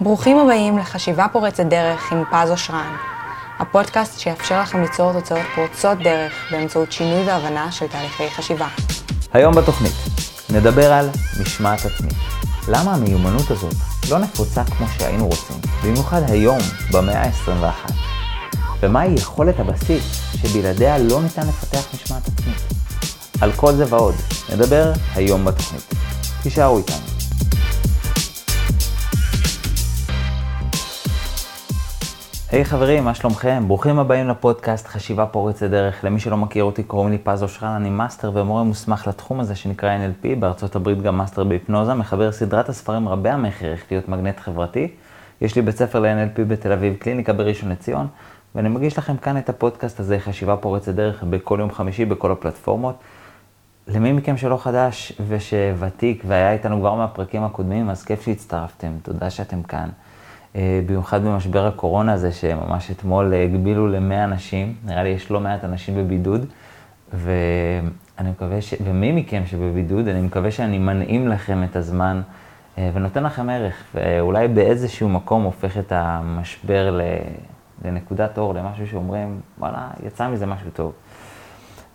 ברוכים הבאים לחשיבה פורצת דרך עם פז אושרן, הפודקאסט שיאפשר לכם ליצור תוצאות פורצות דרך באמצעות שינוי והבנה של תהליכי חשיבה. היום בתוכנית נדבר על משמעת עצמית. למה המיומנות הזאת לא נפוצה כמו שהיינו רוצים, במיוחד היום, במאה ה-21? ומהי יכולת הבסיס שבלעדיה לא ניתן לפתח משמעת עצמית? על כל זה ועוד נדבר היום בתוכנית. תישארו איתנו. היי hey, חברים, מה שלומכם? ברוכים הבאים לפודקאסט חשיבה פורצת דרך. למי שלא מכיר אותי, קוראים לי פז אושרן, אני מאסטר ומורה מוסמך לתחום הזה שנקרא NLP, בארצות הברית גם מאסטר בהיפנוזה, מחבר סדרת הספרים רבי המכר איך להיות מגנט חברתי. יש לי בית ספר ל-NLP בתל אביב, קליניקה בראשון לציון, ואני מגיש לכם כאן את הפודקאסט הזה, חשיבה פורצת דרך, בכל יום חמישי בכל הפלטפורמות. למי מכם שלא חדש ושוותיק והיה איתנו כבר מהפרקים הקודמים, אז כיף שהצטרפתם, תודה שאתם כאן. אה, במיוחד במשבר הקורונה הזה, שממש אתמול הגבילו ל-100 אנשים, נראה לי יש לא מעט אנשים בבידוד, ואני מקווה ש... ומי מכם שבבידוד, אני מקווה שאני מנעים לכם את הזמן אה, ונותן לכם ערך, ואולי באיזשהו מקום הופך את המשבר לנקודת אור, למשהו שאומרים, וואלה, יצא מזה משהו טוב.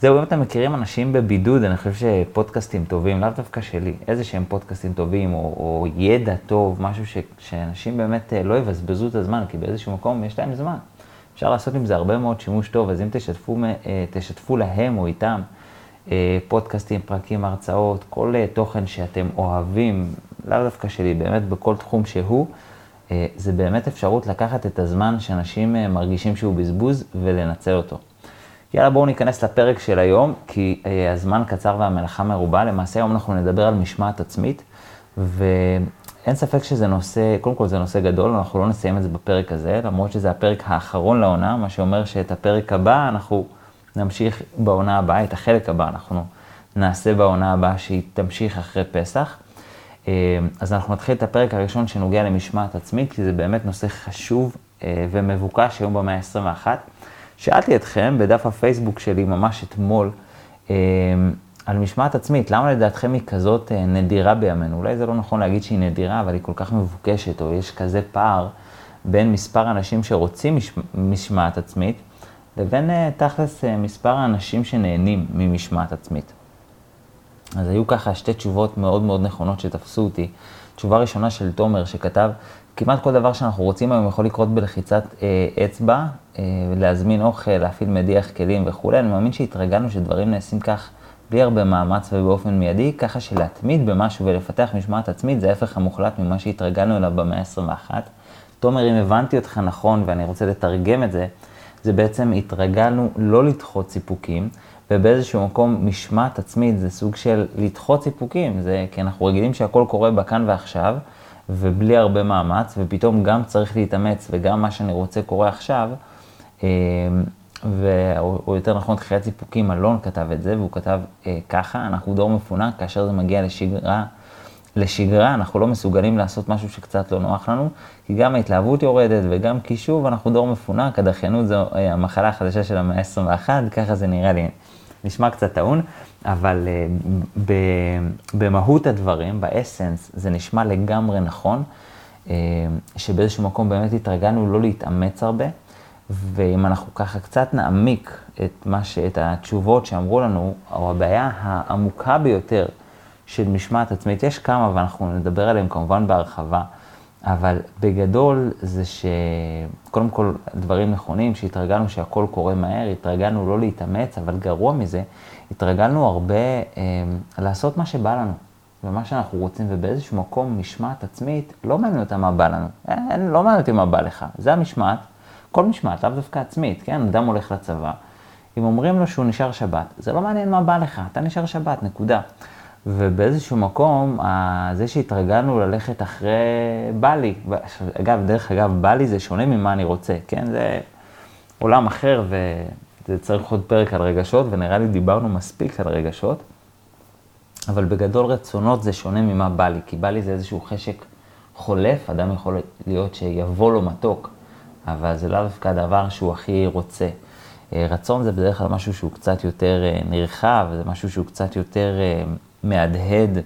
זהו, אם אתם מכירים אנשים בבידוד, אני חושב שפודקאסטים טובים, לאו דווקא שלי, איזה שהם פודקאסטים טובים, או, או ידע טוב, משהו ש, שאנשים באמת אה, לא יבזבזו את הזמן, כי באיזשהו מקום יש להם זמן. אפשר לעשות עם זה הרבה מאוד שימוש טוב, אז אם תשתפו, אה, תשתפו להם או איתם אה, פודקאסטים, פרקים, הרצאות, כל תוכן שאתם אוהבים, לאו דווקא שלי, באמת בכל תחום שהוא, זה באמת אפשרות לקחת את הזמן שאנשים מרגישים שהוא בזבוז ולנצל אותו. יאללה, בואו ניכנס לפרק של היום, כי אה, הזמן קצר והמלאכה מרובה. למעשה היום אנחנו נדבר על משמעת עצמית, ואין ספק שזה נושא, קודם כל זה נושא גדול, אנחנו לא נסיים את זה בפרק הזה, למרות שזה הפרק האחרון לעונה, מה שאומר שאת הפרק הבא אנחנו נמשיך בעונה הבאה, את החלק הבא אנחנו נעשה בעונה הבאה שהיא תמשיך אחרי פסח. אה, אז אנחנו נתחיל את הפרק הראשון שנוגע למשמעת עצמית, כי זה באמת נושא חשוב אה, ומבוקש היום במאה ה-21. שאלתי אתכם בדף הפייסבוק שלי ממש אתמול, אה, על משמעת עצמית, למה לדעתכם היא כזאת אה, נדירה בימינו? אולי זה לא נכון להגיד שהיא נדירה, אבל היא כל כך מבוקשת, או יש כזה פער בין מספר האנשים שרוצים מש... משמעת עצמית, לבין אה, תכלס מספר האנשים שנהנים ממשמעת עצמית. אז היו ככה שתי תשובות מאוד מאוד נכונות שתפסו אותי. תשובה ראשונה של תומר שכתב, כמעט כל דבר שאנחנו רוצים היום יכול לקרות בלחיצת אה, אצבע, להזמין אוכל, להפעיל מדיח כלים וכולי. אני מאמין שהתרגלנו שדברים נעשים כך בלי הרבה מאמץ ובאופן מיידי, ככה שלהתמיד במשהו ולפתח משמעת עצמית זה ההפך המוחלט ממה שהתרגלנו אליו במאה ה-21. תומר, אם הבנתי אותך נכון ואני רוצה לתרגם את זה, זה בעצם התרגלנו לא לדחות סיפוקים, ובאיזשהו מקום משמעת עצמית זה סוג של לדחות סיפוקים, זה כי אנחנו רגילים שהכל קורה בכאן ועכשיו. ובלי הרבה מאמץ, ופתאום גם צריך להתאמץ, וגם מה שאני רוצה קורה עכשיו, אה. או יותר נכון, תחיית סיפוקים, אלון כתב את זה, והוא כתב אה, ככה, אנחנו דור מפונק, כאשר זה מגיע לשגרה, לשגרה, אנחנו לא מסוגלים לעשות משהו שקצת לא נוח לנו, כי גם ההתלהבות יורדת, וגם כי שוב, אנחנו דור מפונק, הדחיינות זו אה, המחלה החדשה של המאה ה-21, ככה זה נראה לי, נשמע קצת טעון. אבל uh, ב, במהות הדברים, באסנס, זה נשמע לגמרי נכון, uh, שבאיזשהו מקום באמת התרגלנו לא להתאמץ הרבה, ואם אנחנו ככה קצת נעמיק את, מה ש, את התשובות שאמרו לנו, או הבעיה העמוקה ביותר של משמעת עצמית, יש כמה ואנחנו נדבר עליהם כמובן בהרחבה, אבל בגדול זה שקודם כל דברים נכונים, שהתרגלנו שהכל קורה מהר, התרגלנו לא להתאמץ, אבל גרוע מזה, התרגלנו הרבה אה, לעשות מה שבא לנו, ומה שאנחנו רוצים, ובאיזשהו מקום משמעת עצמית, לא מעניין אותה מה בא לנו. אין, לא מעניין אותי מה בא לך. זה המשמעת, כל משמעת, לאו דווקא עצמית, כן? אדם הולך לצבא, אם אומרים לו שהוא נשאר שבת, זה לא מעניין מה בא לך, אתה נשאר שבת, נקודה. ובאיזשהו מקום, זה שהתרגלנו ללכת אחרי בא לי, אגב, דרך אגב, בא לי זה שונה ממה אני רוצה, כן? זה עולם אחר, ו... זה צריך עוד פרק על רגשות, ונראה לי דיברנו מספיק על רגשות, אבל בגדול רצונות זה שונה ממה בא לי, כי בא לי זה איזשהו חשק חולף, אדם יכול להיות שיבוא לו מתוק, אבל זה לאו דווקא הדבר שהוא הכי רוצה. אה, רצון זה בדרך כלל משהו שהוא קצת יותר אה, נרחב, זה משהו שהוא קצת יותר אה, מהדהד,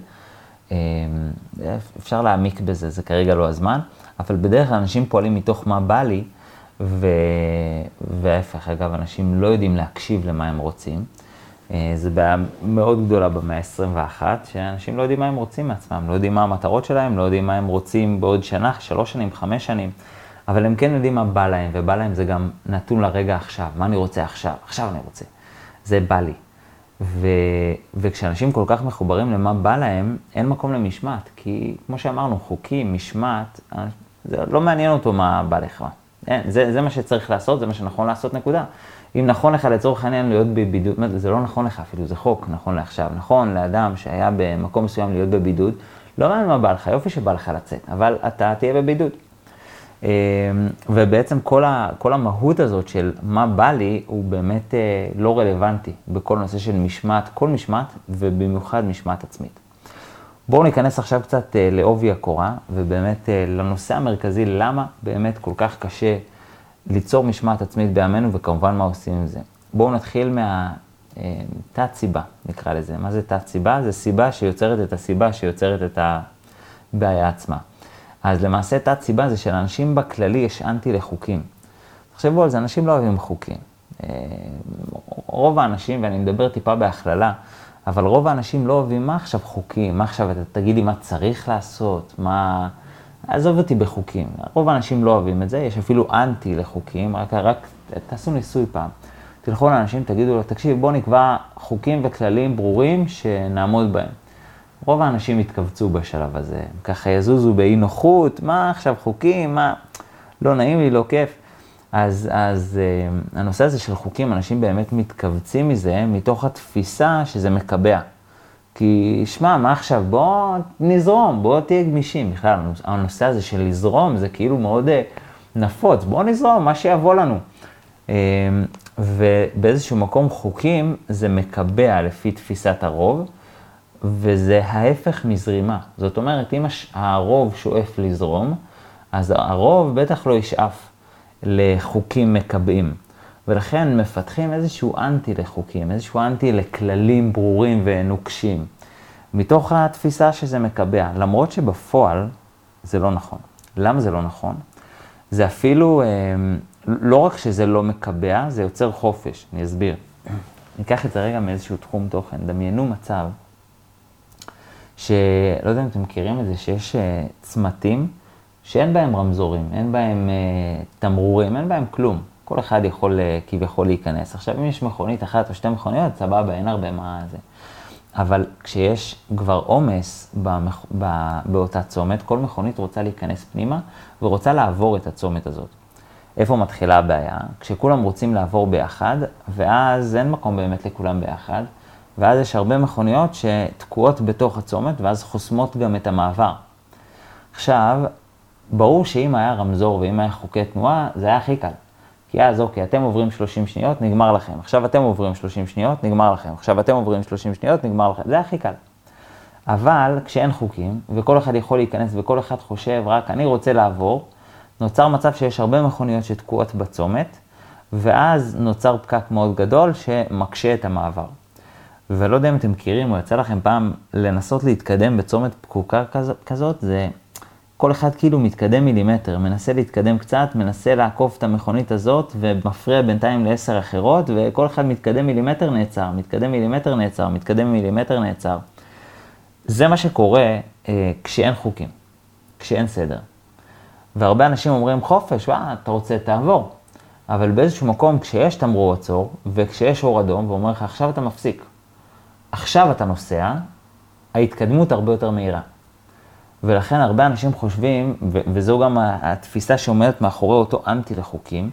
אפשר להעמיק בזה, זה כרגע לא הזמן, אבל בדרך כלל אנשים פועלים מתוך מה בא לי, ו... וההפך, אגב, אנשים לא יודעים להקשיב למה הם רוצים. זו בעיה מאוד גדולה במאה ה-21, שאנשים לא יודעים מה הם רוצים מעצמם, לא יודעים מה המטרות שלהם, לא יודעים מה הם רוצים בעוד שנה, שלוש שנים, חמש שנים, אבל הם כן יודעים מה בא להם, ובא להם זה גם נתון לרגע עכשיו, מה אני רוצה עכשיו, עכשיו אני רוצה. זה בא לי. ו... וכשאנשים כל כך מחוברים למה בא להם, אין מקום למשמעת, כי כמו שאמרנו, חוקים, משמעת, זה לא מעניין אותו מה בא לך. אין, זה, זה מה שצריך לעשות, זה מה שנכון לעשות, נקודה. אם נכון לך לצורך העניין להיות בבידוד, זה לא נכון לך אפילו, זה חוק נכון לעכשיו. נכון לאדם שהיה במקום מסוים להיות בבידוד, לא מעניין מה בא לך, יופי שבא לך לצאת, אבל אתה תהיה בבידוד. אמ, ובעצם כל, ה, כל המהות הזאת של מה בא לי, הוא באמת אה, לא רלוונטי בכל נושא של משמעת, כל משמעת, ובמיוחד משמעת עצמית. בואו ניכנס עכשיו קצת אה, לעובי הקורה, ובאמת אה, לנושא המרכזי, למה באמת כל כך קשה ליצור משמעת עצמית בימינו, וכמובן מה עושים עם זה. בואו נתחיל מהתת אה, סיבה, נקרא לזה. מה זה תת סיבה? זה סיבה שיוצרת את הסיבה שיוצרת את הבעיה עצמה. אז למעשה תת סיבה זה שלאנשים בכללי יש אנטי לחוקים. תחשבו על זה, אנשים לא אוהבים חוקים. רוב האנשים, ואני מדבר טיפה בהכללה, אבל רוב האנשים לא אוהבים מה עכשיו חוקים, מה עכשיו אתה תגיד לי מה צריך לעשות, מה... עזוב אותי בחוקים. רוב האנשים לא אוהבים את זה, יש אפילו אנטי לחוקים, רק, רק תעשו ניסוי פעם. תלכו לאנשים, תגידו לו, תקשיב, בוא נקבע חוקים וכללים ברורים שנעמוד בהם. רוב האנשים יתכווצו בשלב הזה, ככה יזוזו באי נוחות, מה עכשיו חוקים, מה, לא נעים לי, לא כיף. אז, אז uh, הנושא הזה של חוקים, אנשים באמת מתכווצים מזה מתוך התפיסה שזה מקבע. כי שמע, מה עכשיו? בוא נזרום, בוא תהיה גמישים. בכלל, הנושא הזה של לזרום זה כאילו מאוד uh, נפוץ, בוא נזרום, מה שיבוא לנו. Uh, ובאיזשהו מקום חוקים זה מקבע לפי תפיסת הרוב, וזה ההפך מזרימה. זאת אומרת, אם הרוב שואף לזרום, אז הרוב בטח לא ישאף לחוקים מקבעים. ולכן מפתחים איזשהו אנטי לחוקים, איזשהו אנטי לכללים ברורים ונוקשים, מתוך התפיסה שזה מקבע, למרות שבפועל זה לא נכון. למה זה לא נכון? זה אפילו, אה, לא רק שזה לא מקבע, זה יוצר חופש, אני אסביר. ניקח את זה רגע מאיזשהו תחום תוכן. דמיינו מצב שלא יודע אם אתם מכירים את זה, שיש אה, צמתים שאין בהם רמזורים, אין בהם אה, תמרורים, אין בהם כלום. כל אחד יכול אה, כביכול להיכנס. עכשיו, אם יש מכונית אחת או שתי מכוניות, סבבה, אין הרבה מה זה. אבל כשיש כבר עומס במכ... באותה צומת, כל מכונית רוצה להיכנס פנימה ורוצה לעבור את הצומת הזאת. איפה מתחילה הבעיה? כשכולם רוצים לעבור ביחד, ואז אין מקום באמת לכולם ביחד, ואז יש הרבה מכוניות שתקועות בתוך הצומת, ואז חוסמות גם את המעבר. עכשיו, ברור שאם היה רמזור ואם היה חוקי תנועה, זה היה הכי קל. כי אז אוקיי, אתם עוברים 30 שניות, נגמר לכם. עכשיו אתם עוברים 30 שניות, נגמר לכם. עכשיו אתם עוברים 30 שניות, נגמר לכם. זה הכי קל. אבל כשאין חוקים, וכל אחד יכול להיכנס וכל אחד חושב רק אני רוצה לעבור, נוצר מצב שיש הרבה מכוניות שתקועות בצומת, ואז נוצר פקק מאוד גדול שמקשה את המעבר. ולא יודע אם אתם מכירים או יצא לכם פעם לנסות להתקדם בצומת פקוקה כזאת, זה כל אחד כאילו מתקדם מילימטר, מנסה להתקדם קצת, מנסה לעקוף את המכונית הזאת ומפריע בינתיים לעשר אחרות, וכל אחד מתקדם מילימטר נעצר, מתקדם מילימטר נעצר, מתקדם מילימטר נעצר. זה מה שקורה אה, כשאין חוקים, כשאין סדר. והרבה אנשים אומרים חופש, וואה, אתה רוצה, תעבור. אבל באיזשהו מקום, כשיש תמרור עצור, וכשיש אור אדום, ואומר לך, עכשיו אתה מפסיק. עכשיו אתה נוסע, ההתקדמות הרבה יותר מהירה. ולכן הרבה אנשים חושבים, וזו גם התפיסה שעומדת מאחורי אותו אנטי לחוקים,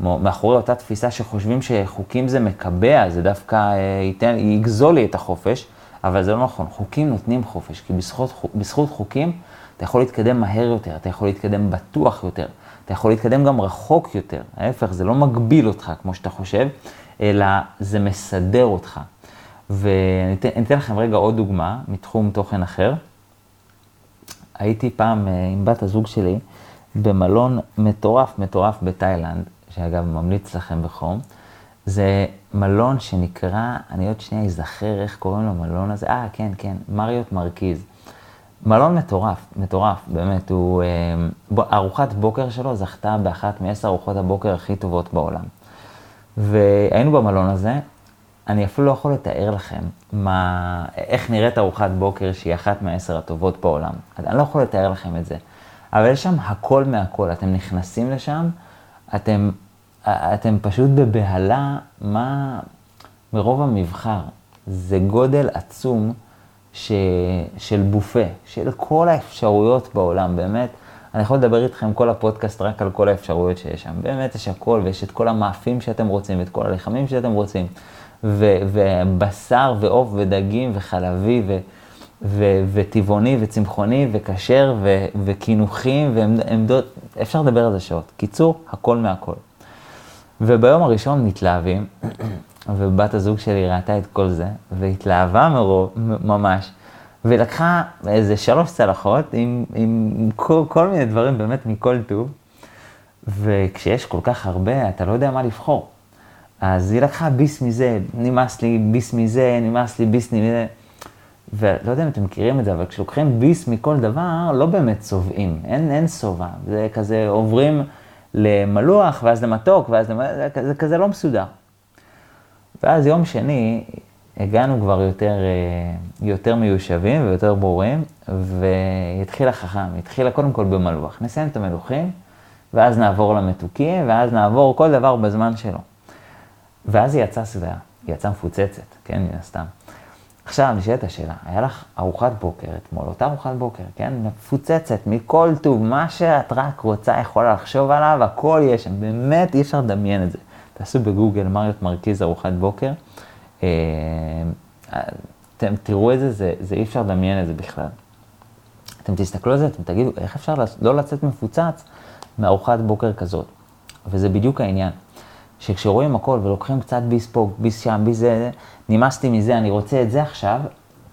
מאחורי אותה תפיסה שחושבים שחוקים זה מקבע, זה דווקא אה, ייתן, יגזול לי את החופש, אבל זה לא נכון. חוקים נותנים חופש, כי בזכות, בזכות חוקים אתה יכול להתקדם מהר יותר, אתה יכול להתקדם בטוח יותר, אתה יכול להתקדם גם רחוק יותר. ההפך, זה לא מגביל אותך כמו שאתה חושב, אלא זה מסדר אותך. ואני אתן לכם רגע עוד דוגמה מתחום תוכן אחר. הייתי פעם אה, עם בת הזוג שלי במלון מטורף מטורף בתאילנד, שאגב ממליץ לכם בחום. זה מלון שנקרא, אני עוד שנייה אזכר איך קוראים למלון הזה, אה, כן, כן, מריות מרכיז. מלון מטורף, מטורף, באמת, הוא, אה, ארוחת בוקר שלו זכתה באחת מעשר ארוחות הבוקר הכי טובות בעולם. והיינו במלון הזה, אני אפילו לא יכול לתאר לכם מה, איך נראית ארוחת בוקר שהיא אחת מהעשר הטובות בעולם. אני לא יכול לתאר לכם את זה. אבל יש שם הכל מהכל. אתם נכנסים לשם, אתם, אתם פשוט בבהלה, מה, מרוב המבחר. זה גודל עצום ש, של בופה, של כל האפשרויות בעולם, באמת. אני יכול לדבר איתכם כל הפודקאסט רק על כל האפשרויות שיש שם. באמת יש הכל, ויש את כל המאפים שאתם רוצים, ואת כל הלחמים שאתם רוצים. ו- ובשר ועוף ודגים וחלבי ו- ו- וטבעוני וצמחוני וכשר ו- וקינוחים ועמדות, אפשר לדבר על זה שעות. קיצור, הכל מהכל. וביום הראשון מתלהבים, ובת הזוג שלי ראתה את כל זה, והתלהבה מרוב, ממש, ולקחה איזה שלוש צלחות עם, עם כל, כל מיני דברים באמת מכל טוב, וכשיש כל כך הרבה, אתה לא יודע מה לבחור. אז היא לקחה ביס מזה, נמאס לי ביס מזה, נמאס לי ביס מזה. ולא יודע אם אתם מכירים את זה, אבל כשלוקחים ביס מכל דבר, לא באמת צובעים, אין, אין שובע. זה כזה עוברים למלוח, ואז למתוק, ואז למ... זה, זה כזה לא מסודר. ואז יום שני, הגענו כבר יותר, אה, יותר מיושבים ויותר ברורים, והתחיל החכם, התחילה קודם כל במלוח. נסיים את המלוחים, ואז נעבור למתוקים, ואז נעבור כל דבר בזמן שלו. ואז היא יצאה שבעה, היא יצאה מפוצצת, כן, מן הסתם. עכשיו נשאלת השאלה, היה לך ארוחת בוקר אתמול, אותה ארוחת בוקר, כן, מפוצצת מכל טוב, מה שאת רק רוצה, יכולה לחשוב עליו, הכל יש שם, באמת אי אפשר לדמיין את זה. תעשו בגוגל מריות מרכיז ארוחת בוקר, אה, אתם תראו את זה, זה, זה אי אפשר לדמיין את זה בכלל. אתם תסתכלו על זה, אתם תגידו, איך אפשר לא לצאת מפוצץ מארוחת בוקר כזאת? וזה בדיוק העניין. שכשרואים הכל ולוקחים קצת ביס פה, ביס שם, ביס זה, נמאסתי מזה, אני רוצה את זה עכשיו,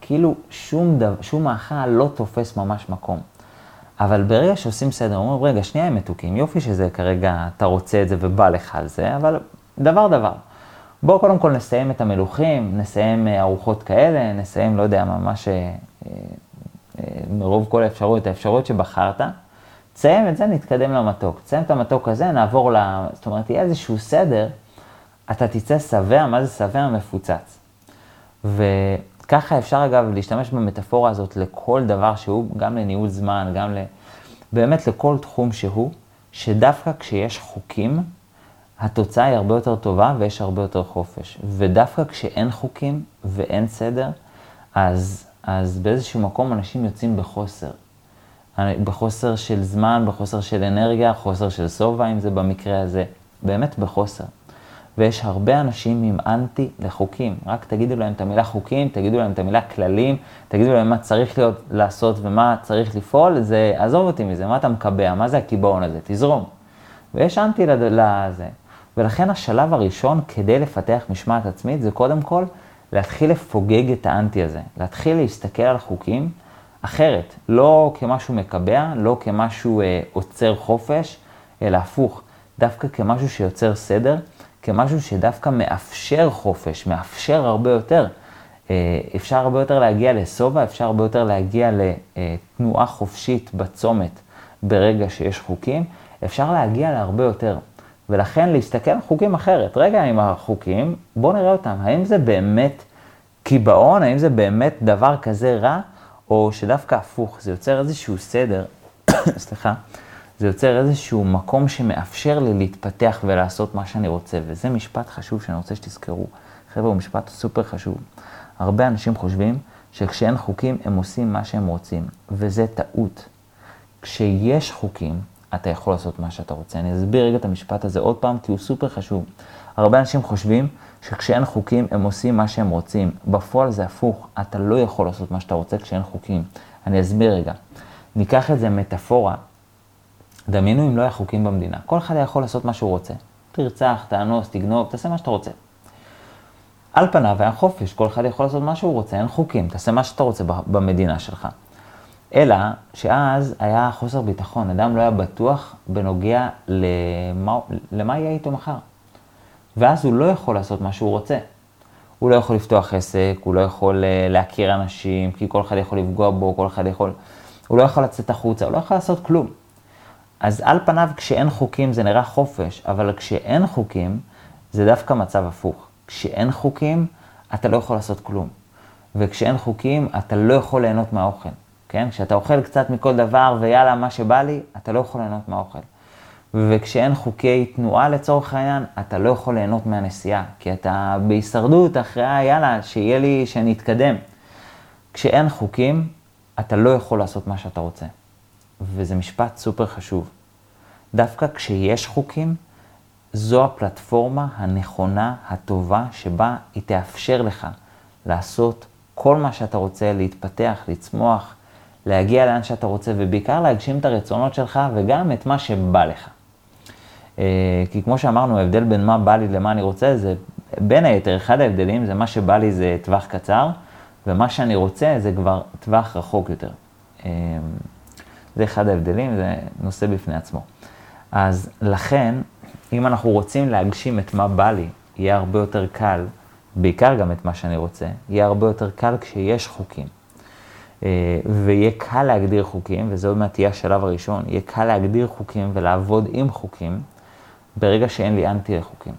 כאילו שום, דו, שום מאכל לא תופס ממש מקום. אבל ברגע שעושים סדר, אומרים, רגע, שנייה הם מתוקים, יופי שזה כרגע, אתה רוצה את זה ובא לך על זה, אבל דבר דבר. בואו קודם כל נסיים את המלוכים, נסיים אה, ארוחות כאלה, נסיים, לא יודע, ממש אה, אה, מרוב כל האפשרויות, האפשרויות שבחרת. תסיים את זה, נתקדם למתוק. תסיים את המתוק הזה, נעבור ל... זאת אומרת, יהיה איזשהו סדר, אתה תצא שבע, מה זה שבע? מפוצץ. וככה אפשר אגב להשתמש במטאפורה הזאת לכל דבר שהוא, גם לניהול זמן, גם ל... באמת לכל תחום שהוא, שדווקא כשיש חוקים, התוצאה היא הרבה יותר טובה ויש הרבה יותר חופש. ודווקא כשאין חוקים ואין סדר, אז, אז באיזשהו מקום אנשים יוצאים בחוסר. בחוסר של זמן, בחוסר של אנרגיה, חוסר של שובע, אם זה במקרה הזה, באמת בחוסר. ויש הרבה אנשים עם אנטי לחוקים. רק תגידו להם את המילה חוקים, תגידו להם את המילה כללים, תגידו להם מה צריך להיות, לעשות ומה צריך לפעול, זה, עזוב אותי מזה, מה אתה מקבע, מה זה הקיבעון הזה, תזרום. ויש אנטי לזה. ולכן השלב הראשון כדי לפתח משמעת עצמית זה קודם כל להתחיל לפוגג את האנטי הזה, להתחיל להסתכל על חוקים. אחרת, לא כמשהו מקבע, לא כמשהו אה, עוצר חופש, אלא הפוך, דווקא כמשהו שיוצר סדר, כמשהו שדווקא מאפשר חופש, מאפשר הרבה יותר. אה, אפשר הרבה יותר להגיע לשובע, אפשר הרבה יותר להגיע לתנועה חופשית בצומת ברגע שיש חוקים, אפשר להגיע להרבה יותר. ולכן להסתכל על חוקים אחרת. רגע עם החוקים, בואו נראה אותם. האם זה באמת קיבעון? האם זה באמת דבר כזה רע? או שדווקא הפוך, זה יוצר איזשהו סדר, סליחה, זה יוצר איזשהו מקום שמאפשר לי להתפתח ולעשות מה שאני רוצה, וזה משפט חשוב שאני רוצה שתזכרו. חבר'ה, הוא משפט סופר חשוב. הרבה אנשים חושבים שכשאין חוקים הם עושים מה שהם רוצים, וזה טעות. כשיש חוקים, אתה יכול לעשות מה שאתה רוצה. אני אסביר רגע את המשפט הזה עוד פעם, כי הוא סופר חשוב. הרבה אנשים חושבים שכשאין חוקים הם עושים מה שהם רוצים. בפועל זה הפוך, אתה לא יכול לעשות מה שאתה רוצה כשאין חוקים. אני אסביר רגע. ניקח את זה מטאפורה. דמיינו אם לא היה חוקים במדינה. כל אחד היה יכול לעשות מה שהוא רוצה. תרצח, תאנוס, תגנוב, תעשה מה שאתה רוצה. על פניו היה חופש, כל אחד יכול לעשות מה שהוא רוצה, אין חוקים, תעשה מה שאתה רוצה במדינה שלך. אלא שאז היה חוסר ביטחון, אדם לא היה בטוח בנוגע למה, למה יהיה איתו מחר. ואז הוא לא יכול לעשות מה שהוא רוצה. הוא לא יכול לפתוח עסק, הוא לא יכול אה, להכיר אנשים, כי כל אחד יכול לפגוע בו, כל אחד יכול... הוא לא יכול לצאת החוצה, הוא לא יכול לעשות כלום. אז על פניו, כשאין חוקים זה נראה חופש, אבל כשאין חוקים, זה דווקא מצב הפוך. כשאין חוקים, אתה לא יכול לעשות כלום. וכשאין חוקים, אתה לא יכול ליהנות מהאוכל. כן? כשאתה אוכל קצת מכל דבר ויאללה, מה שבא לי, אתה לא יכול ליהנות מהאוכל. וכשאין חוקי תנועה לצורך העניין, אתה לא יכול ליהנות מהנסיעה, כי אתה בהישרדות אחרי, יאללה, שיהיה לי, שאני אתקדם. כשאין חוקים, אתה לא יכול לעשות מה שאתה רוצה. וזה משפט סופר חשוב. דווקא כשיש חוקים, זו הפלטפורמה הנכונה, הטובה, שבה היא תאפשר לך לעשות כל מה שאתה רוצה, להתפתח, לצמוח, להגיע לאן שאתה רוצה, ובעיקר להגשים את הרצונות שלך וגם את מה שבא לך. אה, כי כמו שאמרנו, ההבדל בין מה בא לי למה אני רוצה, זה בין היתר, אחד ההבדלים זה מה שבא לי זה טווח קצר, ומה שאני רוצה זה כבר טווח רחוק יותר. אה, זה אחד ההבדלים, זה נושא בפני עצמו. אז לכן, אם אנחנו רוצים להגשים את מה בא לי, יהיה הרבה יותר קל, בעיקר גם את מה שאני רוצה, יהיה הרבה יותר קל כשיש חוקים. אה, ויהיה קל להגדיר חוקים, וזה עוד מעט יהיה השלב הראשון, יהיה קל להגדיר חוקים ולעבוד עם חוקים, ברגע שאין לי אנטי לחוקים.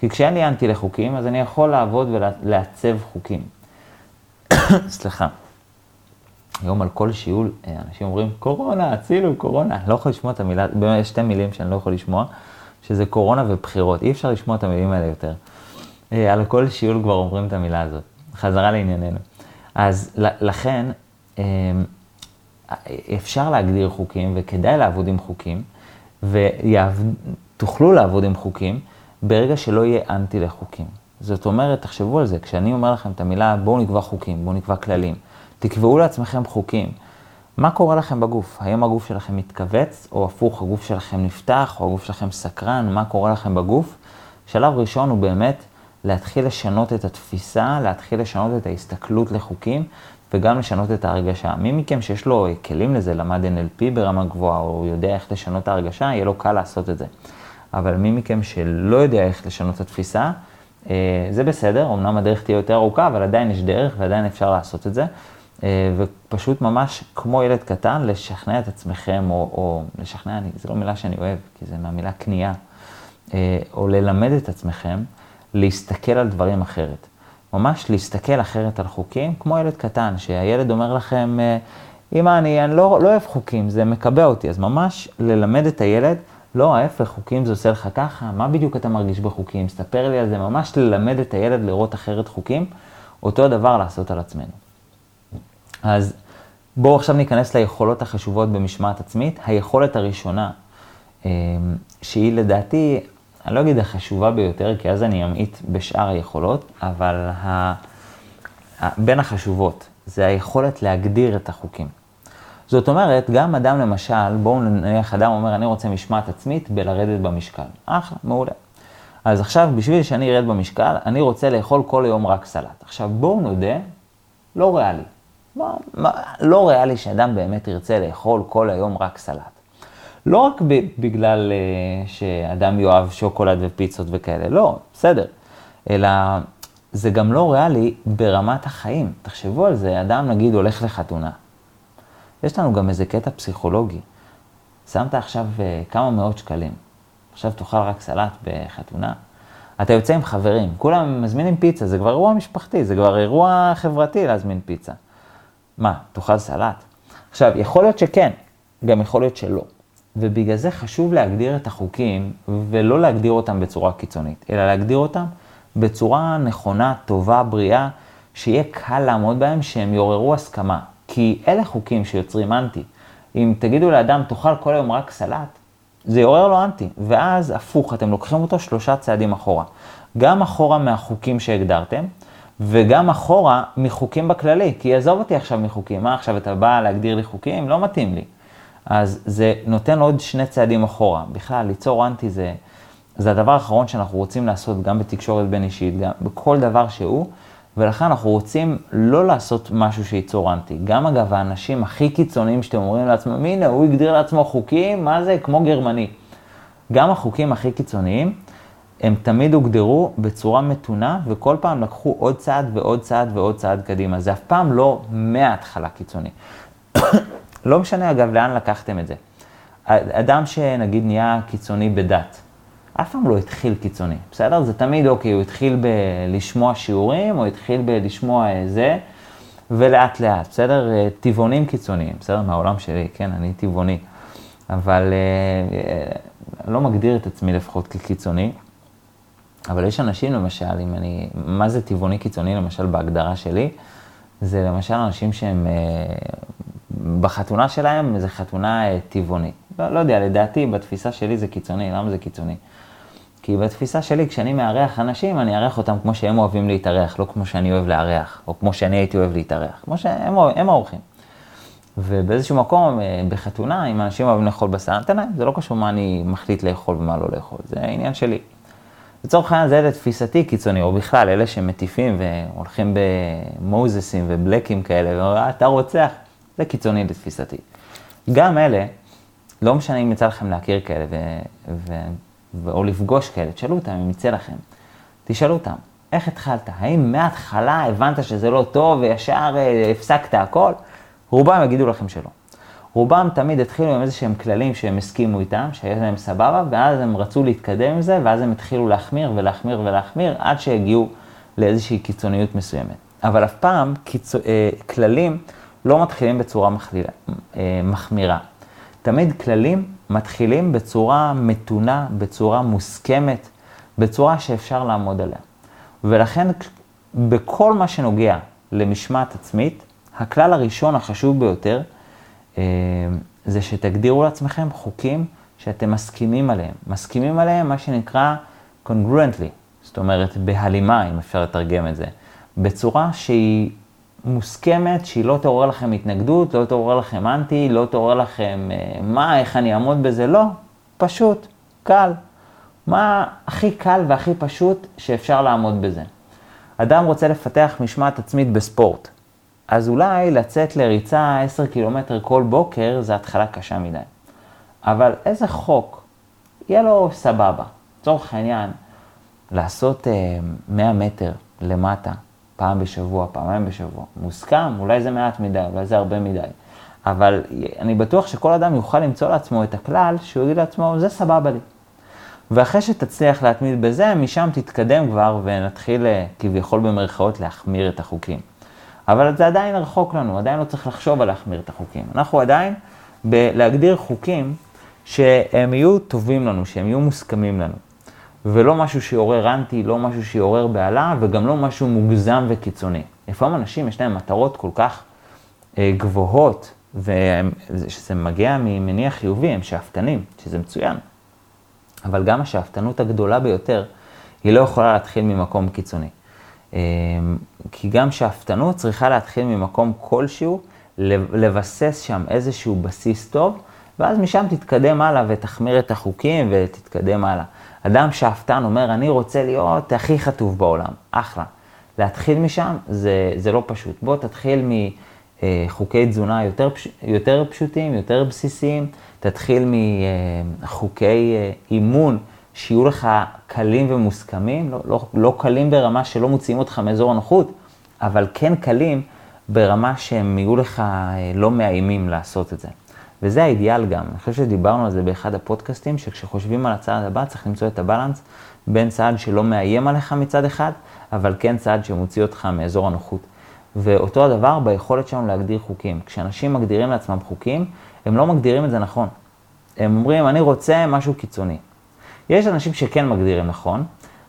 כי כשאין לי אנטי לחוקים, אז אני יכול לעבוד ולעצב חוקים. סליחה. היום על כל שיעול, אה, אנשים אומרים, קורונה, הצילו, קורונה. לא יכול לשמוע את המילה, באמת יש שתי מילים שאני לא יכול לשמוע, שזה קורונה ובחירות. אי אפשר לשמוע את המילים האלה יותר. אה, על כל שיעול כבר אומרים את המילה הזאת. חזרה לענייננו. אז לכן, אה, אפשר להגדיר חוקים וכדאי לעבוד עם חוקים, ותוכלו לעבוד עם חוקים ברגע שלא יהיה אנטי לחוקים. זאת אומרת, תחשבו על זה, כשאני אומר לכם את המילה בואו נקבע חוקים, בואו נקבע כללים, תקבעו לעצמכם חוקים. מה קורה לכם בגוף? האם הגוף שלכם מתכווץ, או הפוך, הגוף שלכם נפתח, או הגוף שלכם סקרן, מה קורה לכם בגוף? שלב ראשון הוא באמת להתחיל לשנות את התפיסה, להתחיל לשנות את ההסתכלות לחוקים, וגם לשנות את ההרגשה. מי מכם שיש לו כלים לזה, למד NLP ברמה גבוהה, או יודע איך לשנות את ההרגשה, יהיה לו קל לעשות את זה. אבל מי מכם שלא יודע איך לשנות את התפיסה, אה, זה בסדר, אמנם הדרך תהיה יותר ארוכה, אבל עדיין יש דרך ועדיין אפשר לעשות את זה. אה, ופשוט ממש כמו ילד קטן, לשכנע את עצמכם, או, או לשכנע, אני, זו לא מילה שאני אוהב, כי זה מהמילה קנייה, אה, או ללמד את עצמכם להסתכל על דברים אחרת. ממש להסתכל אחרת על חוקים, כמו ילד קטן, שהילד אומר לכם, אמא, אני, אני לא, לא אוהב חוקים, זה מקבע אותי. אז ממש ללמד את הילד, לא, ההפך, חוקים זה עושה לך ככה, מה בדיוק אתה מרגיש בחוקים? ספר לי על זה, ממש ללמד את הילד לראות אחרת חוקים, אותו הדבר לעשות על עצמנו. אז בואו עכשיו ניכנס ליכולות החשובות במשמעת עצמית. היכולת הראשונה, אמ, שהיא לדעתי, אני לא אגיד החשובה ביותר, כי אז אני אמעיט בשאר היכולות, אבל ה... בין החשובות, זה היכולת להגדיר את החוקים. זאת אומרת, גם אדם למשל, בואו נניח אדם אומר, אני רוצה משמעת עצמית בלרדת במשקל. אחלה, מעולה. אז עכשיו, בשביל שאני ארד במשקל, אני רוצה לאכול כל היום רק סלט. עכשיו, בואו נודה, לא ריאלי. מה, מה, לא ריאלי שאדם באמת ירצה לאכול כל היום רק סלט. לא רק ב, בגלל uh, שאדם יאהב שוקולד ופיצות וכאלה, לא, בסדר. אלא זה גם לא ריאלי ברמת החיים. תחשבו על זה, אדם נגיד הולך לחתונה. יש לנו גם איזה קטע פסיכולוגי. שמת עכשיו uh, כמה מאות שקלים, עכשיו תאכל רק סלט בחתונה. אתה יוצא עם חברים, כולם מזמינים פיצה, זה כבר אירוע משפחתי, זה כבר אירוע חברתי להזמין פיצה. מה, תאכל סלט? עכשיו, יכול להיות שכן, גם יכול להיות שלא. ובגלל זה חשוב להגדיר את החוקים, ולא להגדיר אותם בצורה קיצונית, אלא להגדיר אותם בצורה נכונה, טובה, בריאה, שיהיה קל לעמוד בהם, שהם יעוררו הסכמה. כי אלה חוקים שיוצרים אנטי. אם תגידו לאדם, תאכל כל היום רק סלט, זה יעורר לו אנטי. ואז הפוך, אתם לוקחים אותו שלושה צעדים אחורה. גם אחורה מהחוקים שהגדרתם, וגם אחורה מחוקים בכללי. כי עזוב אותי עכשיו מחוקים, מה עכשיו אתה בא להגדיר לי חוקים? לא מתאים לי. אז זה נותן עוד שני צעדים אחורה. בכלל, ליצור אנטי זה, זה הדבר האחרון שאנחנו רוצים לעשות גם בתקשורת בין אישית, גם בכל דבר שהוא. ולכן אנחנו רוצים לא לעשות משהו שייצור אנטי. גם אגב, האנשים הכי קיצוניים שאתם אומרים לעצמם, הנה, הוא הגדיר לעצמו חוקים, מה זה? כמו גרמני. גם החוקים הכי קיצוניים, הם תמיד הוגדרו בצורה מתונה, וכל פעם לקחו עוד צעד ועוד צעד ועוד צעד קדימה. זה אף פעם לא מההתחלה קיצוני. לא משנה, אגב, לאן לקחתם את זה. אדם שנגיד נהיה קיצוני בדת, אף פעם לא התחיל קיצוני, בסדר? זה תמיד אוקיי, הוא התחיל בלשמוע שיעורים, או התחיל בלשמוע זה, ולאט לאט, בסדר? טבעונים קיצוניים, בסדר? מהעולם שלי, כן, אני טבעוני. אבל אני לא מגדיר את עצמי לפחות כקיצוני. אבל יש אנשים, למשל, אם אני, מה זה טבעוני קיצוני, למשל, בהגדרה שלי? זה למשל אנשים שהם, בחתונה שלהם זה חתונה טבעונית. לא, לא יודע, לדעתי, בתפיסה שלי זה קיצוני. למה זה קיצוני? כי בתפיסה שלי, כשאני מארח אנשים, אני אארח אותם כמו שהם אוהבים להתארח, לא כמו שאני אוהב לארח, או כמו שאני הייתי אוהב להתארח, כמו שהם האורחים. ובאיזשהו מקום, אה, בחתונה, אם אנשים אוהבים לאכול בשר, נתן להם, זה לא קשור מה אני מחליט לאכול ומה לא לאכול, זה עניין שלי. לצורך העניין זה לתפיסתי קיצוני, או בכלל, אלה שמטיפים והולכים במוזסים ובלקים כאלה, ואומרים, אה, אתה רוצח, זה קיצוני לתפיסתי. גם אלה, לא משנה אם יצא לכם להכיר כאלה, ו... ו... או לפגוש כאלה, תשאלו אותם אם יצא לכם. תשאלו אותם, איך התחלת? האם מההתחלה הבנת שזה לא טוב וישר אה, הפסקת הכל? רובם יגידו לכם שלא. רובם תמיד התחילו עם איזה שהם כללים שהם הסכימו איתם, שהיה להם סבבה, ואז הם רצו להתקדם עם זה, ואז הם התחילו להחמיר ולהחמיר ולהחמיר, עד שהגיעו לאיזושהי קיצוניות מסוימת. אבל אף פעם קיצ... אה, כללים לא מתחילים בצורה מחלילה, אה, מחמירה. תמיד כללים מתחילים בצורה מתונה, בצורה מוסכמת, בצורה שאפשר לעמוד עליה. ולכן בכל מה שנוגע למשמעת עצמית, הכלל הראשון החשוב ביותר אה, זה שתגדירו לעצמכם חוקים שאתם מסכימים עליהם. מסכימים עליהם מה שנקרא congruently, זאת אומרת בהלימה, אם אפשר לתרגם את זה, בצורה שהיא מוסכמת, שהיא לא תעורר לכם התנגדות, לא תעורר לכם אנטי, לא תעורר לכם אה, מה, איך אני אעמוד בזה, לא, פשוט, קל. מה הכי קל והכי פשוט שאפשר לעמוד בזה? אדם רוצה לפתח משמעת עצמית בספורט, אז אולי לצאת לריצה 10 קילומטר כל בוקר זה התחלה קשה מדי. אבל איזה חוק יהיה לו סבבה. לצורך העניין, לעשות 100 אה, מטר למטה, פעם בשבוע, פעמיים בשבוע. מוסכם, אולי זה מעט מדי, אולי זה הרבה מדי. אבל אני בטוח שכל אדם יוכל למצוא לעצמו את הכלל, שהוא יגיד לעצמו, זה סבבה לי. ואחרי שתצליח להתמיד בזה, משם תתקדם כבר ונתחיל אה, כביכול במרכאות להחמיר את החוקים. אבל זה עדיין רחוק לנו, עדיין לא צריך לחשוב על להחמיר את החוקים. אנחנו עדיין בלהגדיר חוקים שהם יהיו טובים לנו, שהם יהיו מוסכמים לנו. ולא משהו שיעורר אנטי, לא משהו שיעורר בהלה, וגם לא משהו מוגזם וקיצוני. לפעמים אנשים יש להם מטרות כל כך אה, גבוהות, ושזה מגיע ממניע חיובי, הם שאפתנים, שזה מצוין. אבל גם השאפתנות הגדולה ביותר, היא לא יכולה להתחיל ממקום קיצוני. אה, כי גם שאפתנות צריכה להתחיל ממקום כלשהו, לבסס שם איזשהו בסיס טוב, ואז משם תתקדם הלאה ותחמיר את החוקים ותתקדם הלאה. אדם שאפתן אומר, אני רוצה להיות הכי חטוב בעולם, אחלה. להתחיל משם זה, זה לא פשוט. בוא תתחיל מחוקי תזונה יותר, פש... יותר פשוטים, יותר בסיסיים, תתחיל מחוקי אה, אימון שיהיו לך קלים ומוסכמים, לא, לא, לא קלים ברמה שלא מוציאים אותך מאזור הנוחות, אבל כן קלים ברמה שהם יהיו לך אה, לא מאיימים לעשות את זה. וזה האידיאל גם. אני חושב שדיברנו על זה באחד הפודקאסטים, שכשחושבים על הצעד הבא צריך למצוא את הבלנס בין צעד שלא מאיים עליך מצד אחד, אבל כן צעד שמוציא אותך מאזור הנוחות. ואותו הדבר ביכולת שלנו להגדיר חוקים. כשאנשים מגדירים לעצמם חוקים, הם לא מגדירים את זה נכון. הם אומרים, אני רוצה משהו קיצוני. יש אנשים שכן מגדירים נכון,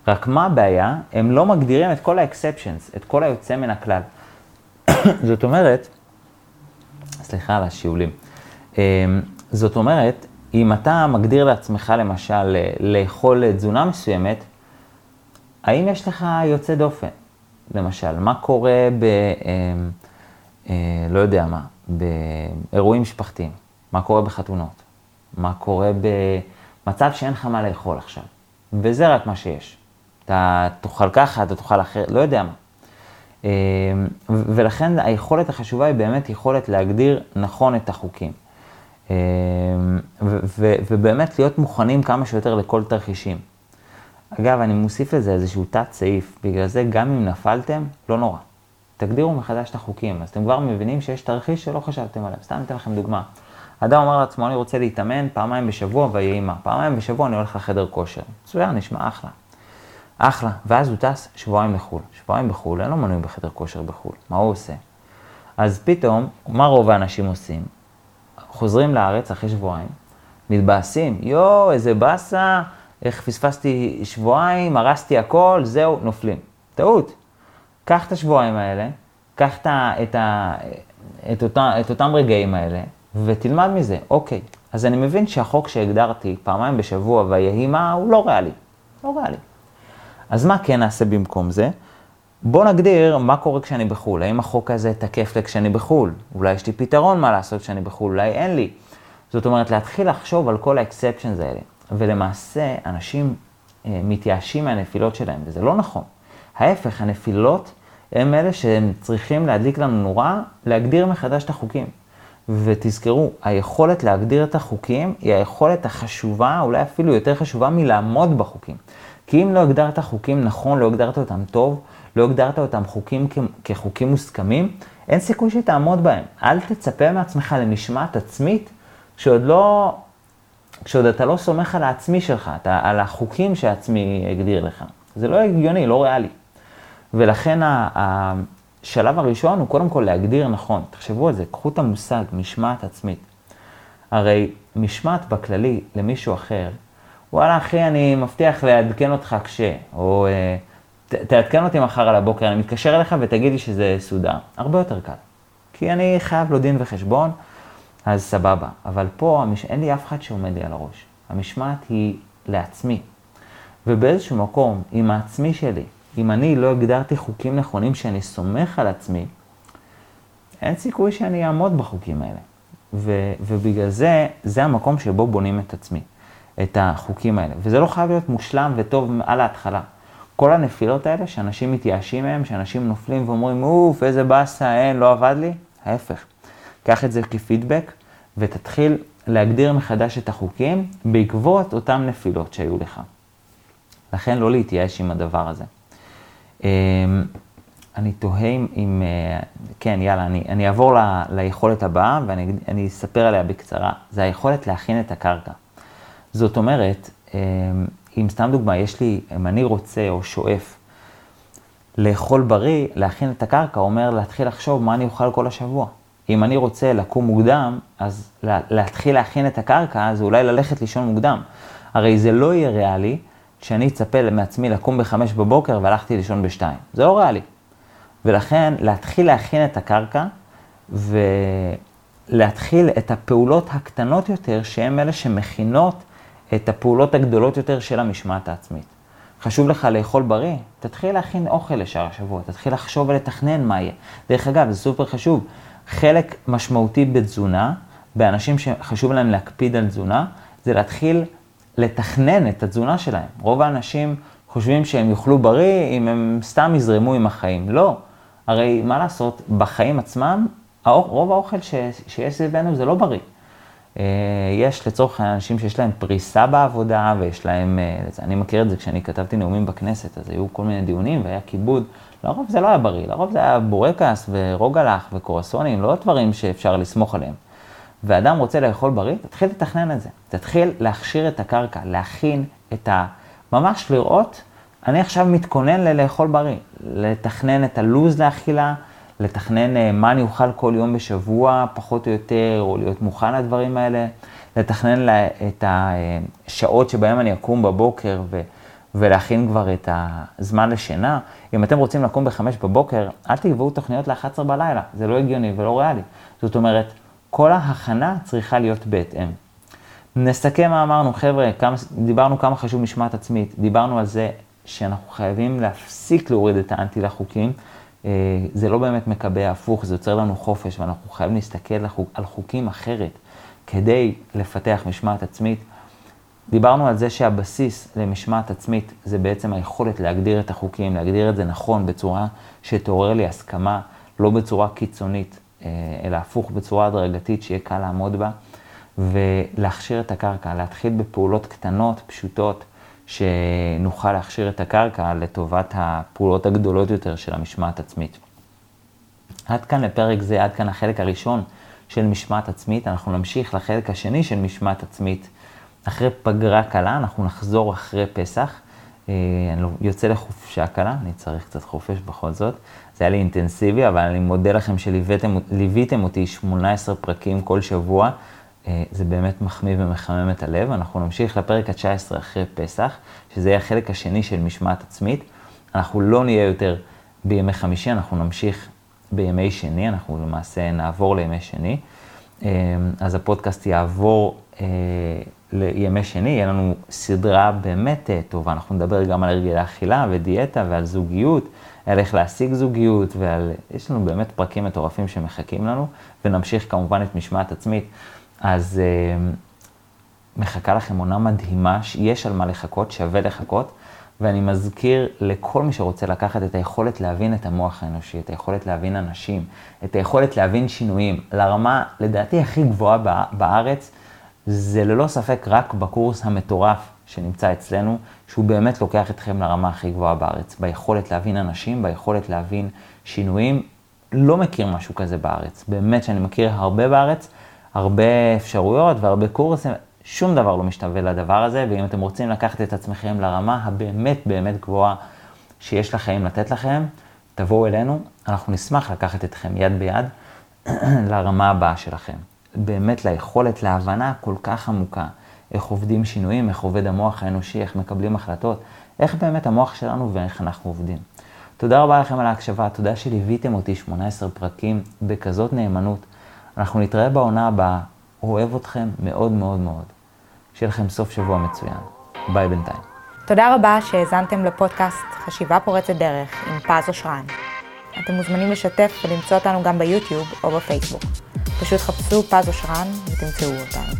רק מה הבעיה? הם לא מגדירים את כל ה-exceptions, את כל היוצא מן הכלל. זאת אומרת, סליחה על השיעולים. אמ, זאת אומרת, אם אתה מגדיר לעצמך למשל לאכול תזונה מסוימת, האם יש לך יוצא דופן? למשל, מה קורה ב... אמ, אה, לא יודע מה, באירועים משפחתיים? מה קורה בחתונות? מה קורה במצב שאין לך מה לאכול עכשיו? וזה רק מה שיש. אתה תאכל ככה, אתה תאכל אחרת, לא יודע מה. אמ, ולכן היכולת החשובה היא באמת יכולת להגדיר נכון את החוקים. אמ, ובאמת להיות מוכנים כמה שיותר לכל תרחישים. אגב, אני מוסיף לזה איזשהו תת סעיף, בגלל זה גם אם נפלתם, לא נורא. תגדירו מחדש את החוקים, אז אתם כבר מבינים שיש תרחיש שלא חשבתם עליו. סתם אתן לכם דוגמה. אדם אומר לעצמו, אני רוצה להתאמן פעמיים בשבוע ויהי מה. פעמיים בשבוע אני הולך לחדר כושר. מצוין, נשמע אחלה. אחלה. ואז הוא טס שבועיים לחו"ל. שבועיים בחו"ל, אין לו מנוי בחדר כושר בחו"ל. מה הוא עושה? אז פתאום, מה רוב האנשים עושים? חוזרים לארץ אחרי שבועיים, מתבאסים, יואו, איזה באסה, איך פספסתי שבועיים, הרסתי הכל, זהו, נופלים. טעות. קח את השבועיים האלה, קח את, את, את, אותה, את אותם רגעים האלה, ותלמד מזה. אוקיי, אז אני מבין שהחוק שהגדרתי פעמיים בשבוע ויהי מה, הוא לא ריאלי. לא ריאלי. אז מה כן נעשה במקום זה? בוא נגדיר מה קורה כשאני בחו"ל. האם החוק הזה תקף לי כשאני בחו"ל? אולי יש לי פתרון מה לעשות כשאני בחו"ל, אולי אין לי. זאת אומרת, להתחיל לחשוב על כל האקספצ'נס האלה. ולמעשה, אנשים אה, מתייאשים מהנפילות שלהם, וזה לא נכון. ההפך, הנפילות הם אלה שהם צריכים להדליק לנו נורה, להגדיר מחדש את החוקים. ותזכרו, היכולת להגדיר את החוקים היא היכולת החשובה, אולי אפילו יותר חשובה מלעמוד בחוקים. כי אם לא הגדרת חוקים נכון, לא הגדרת אותם טוב, לא הגדרת אותם חוקים כחוקים מוסכמים, אין סיכוי שתעמוד בהם. אל תצפה מעצמך למשמעת עצמית, כשעוד לא, כשעוד אתה לא סומך על העצמי שלך, אתה, על החוקים שהעצמי הגדיר לך. זה לא הגיוני, לא ריאלי. ולכן השלב הראשון הוא קודם כל להגדיר נכון. תחשבו על זה, קחו את המושג משמעת עצמית. הרי משמעת בכללי למישהו אחר, וואלה אחי, אני מבטיח לעדכן אותך כש, או אה, תעדכן אותי מחר על הבוקר, אני מתקשר אליך ותגיד לי שזה סודר. הרבה יותר קל. כי אני חייב לו דין וחשבון, אז סבבה. אבל פה המש... אין לי אף אחד שעומד לי על הראש. המשמעת היא לעצמי. ובאיזשהו מקום, עם העצמי שלי, אם אני לא הגדרתי חוקים נכונים שאני סומך על עצמי, אין סיכוי שאני אעמוד בחוקים האלה. ו, ובגלל זה, זה המקום שבו בונים את עצמי, את החוקים האלה. וזה לא חייב להיות מושלם וטוב על ההתחלה. כל הנפילות האלה, שאנשים מתייאשים מהם, שאנשים נופלים ואומרים, אוף, איזה באסה, אין, לא עבד לי, ההפך. קח את זה כפידבק ותתחיל להגדיר מחדש את החוקים בעקבות אותן נפילות שהיו לך. לכן לא להתייאש עם הדבר הזה. אמ, אני תוהה אם, אה, כן, יאללה, אני, אני אעבור ל, ליכולת הבאה ואני אספר עליה בקצרה. זה היכולת להכין את הקרקע. זאת אומרת, אמ, אם סתם דוגמה, יש לי, אם אני רוצה או שואף לאכול בריא, להכין את הקרקע, אומר להתחיל לחשוב מה אני אוכל כל השבוע. אם אני רוצה לקום מוקדם, אז להתחיל להכין את הקרקע, זה אולי ללכת לישון מוקדם. הרי זה לא יהיה ריאלי שאני אצפה מעצמי לקום בחמש בבוקר והלכתי לישון בשתיים. זה לא ריאלי. ולכן להתחיל להכין את הקרקע ולהתחיל את הפעולות הקטנות יותר, שהן אלה שמכינות את הפעולות הגדולות יותר של המשמעת העצמית. חשוב לך לאכול בריא, תתחיל להכין אוכל לשאר השבוע, תתחיל לחשוב ולתכנן מה יהיה. דרך אגב, זה סופר חשוב. חלק משמעותי בתזונה, באנשים שחשוב להם להקפיד על תזונה, זה להתחיל לתכנן את התזונה שלהם. רוב האנשים חושבים שהם יאכלו בריא אם הם סתם יזרמו עם החיים. לא. הרי מה לעשות, בחיים עצמם, רוב האוכל ש, שיש סביבנו זה לא בריא. אה, יש לצורך האנשים שיש להם פריסה בעבודה ויש להם, אה, אני מכיר את זה כשאני כתבתי נאומים בכנסת, אז היו כל מיני דיונים והיה כיבוד. לרוב זה לא היה בריא, לרוב זה היה בורקס ורוגלח וקורסונים, לא דברים שאפשר לסמוך עליהם. ואדם רוצה לאכול בריא, תתחיל לתכנן את זה. תתחיל להכשיר את הקרקע, להכין את ה... ממש לראות, אני עכשיו מתכונן ללאכול בריא. לתכנן את הלו"ז לאכילה, לתכנן אה, מה אני אוכל כל יום בשבוע, פחות או יותר, או להיות מוכן לדברים האלה. לתכנן את השעות שבהם אני אקום בבוקר ו... ולהכין כבר את הזמן לשינה. אם אתם רוצים לקום בחמש בבוקר, אל תקבעו תוכניות ל-11 בלילה, זה לא הגיוני ולא ריאלי. זאת אומרת, כל ההכנה צריכה להיות בהתאם. נסכם מה אמרנו, חבר'ה, כמה, דיברנו כמה חשוב משמעת עצמית, דיברנו על זה שאנחנו חייבים להפסיק להוריד את האנטי לחוקים. אה, זה לא באמת מקבע הפוך, זה יוצר לנו חופש, ואנחנו חייבים להסתכל על חוקים אחרת כדי לפתח משמעת עצמית. דיברנו על זה שהבסיס למשמעת עצמית זה בעצם היכולת להגדיר את החוקים, להגדיר את זה נכון בצורה שתעורר לי הסכמה, לא בצורה קיצונית. אה, אלא הפוך בצורה הדרגתית, שיהיה קל לעמוד בה, ולהכשיר את הקרקע, להתחיל בפעולות קטנות, פשוטות, שנוכל להכשיר את הקרקע לטובת הפעולות הגדולות יותר של המשמעת עצמית. עד כאן לפרק זה, עד כאן החלק הראשון של משמעת עצמית. אנחנו נמשיך לחלק השני של משמעת עצמית. אחרי פגרה קלה, אנחנו נחזור אחרי פסח. אה, אני לא, יוצא לחופשה קלה, אני צריך קצת חופש בכל זאת. זה היה לי אינטנסיבי, אבל אני מודה לכם שליוויתם אותי 18 פרקים כל שבוע. אה, זה באמת מחמיא ומחמם את הלב. אנחנו נמשיך לפרק ה-19 אחרי פסח, שזה יהיה החלק השני של משמעת עצמית. אנחנו לא נהיה יותר בימי חמישי, אנחנו נמשיך בימי שני, אנחנו למעשה נעבור לימי שני. אה, אז הפודקאסט יעבור אה, לימי שני, יהיה לנו סדרה באמת טובה. אנחנו נדבר גם על הרגלי אכילה ודיאטה ועל זוגיות, על איך להשיג זוגיות, ועל... יש לנו באמת פרקים מטורפים שמחכים לנו, ונמשיך כמובן את משמעת עצמית. אז uh, מחכה לכם עונה מדהימה, יש על מה לחכות, שווה לחכות, ואני מזכיר לכל מי שרוצה לקחת את היכולת להבין את המוח האנושי, את היכולת להבין אנשים, את היכולת להבין שינויים, לרמה, לדעתי, הכי גבוהה בארץ, זה ללא ספק רק בקורס המטורף שנמצא אצלנו, שהוא באמת לוקח אתכם לרמה הכי גבוהה בארץ, ביכולת להבין אנשים, ביכולת להבין שינויים. לא מכיר משהו כזה בארץ, באמת שאני מכיר הרבה בארץ, הרבה אפשרויות והרבה קורסים, שום דבר לא משתווה לדבר הזה, ואם אתם רוצים לקחת את עצמכם לרמה הבאמת באמת גבוהה שיש לחיים לתת לכם, תבואו אלינו, אנחנו נשמח לקחת אתכם יד ביד לרמה הבאה שלכם. באמת ליכולת להבנה כל כך עמוקה, איך עובדים שינויים, איך עובד המוח האנושי, איך מקבלים החלטות, איך באמת המוח שלנו ואיך אנחנו עובדים. תודה רבה לכם על ההקשבה, תודה שליוויתם אותי 18 פרקים בכזאת נאמנות. אנחנו נתראה בעונה הבאה, אוהב אתכם מאוד מאוד מאוד. שיהיה לכם סוף שבוע מצוין. ביי בינתיים. תודה רבה שהאזנתם לפודקאסט חשיבה פורצת דרך עם פז אושרן. אתם מוזמנים לשתף ולמצוא אותנו גם ביוטיוב או בפייסבוק. פשוט חפשו פז אושרן ותמצאו אותנו.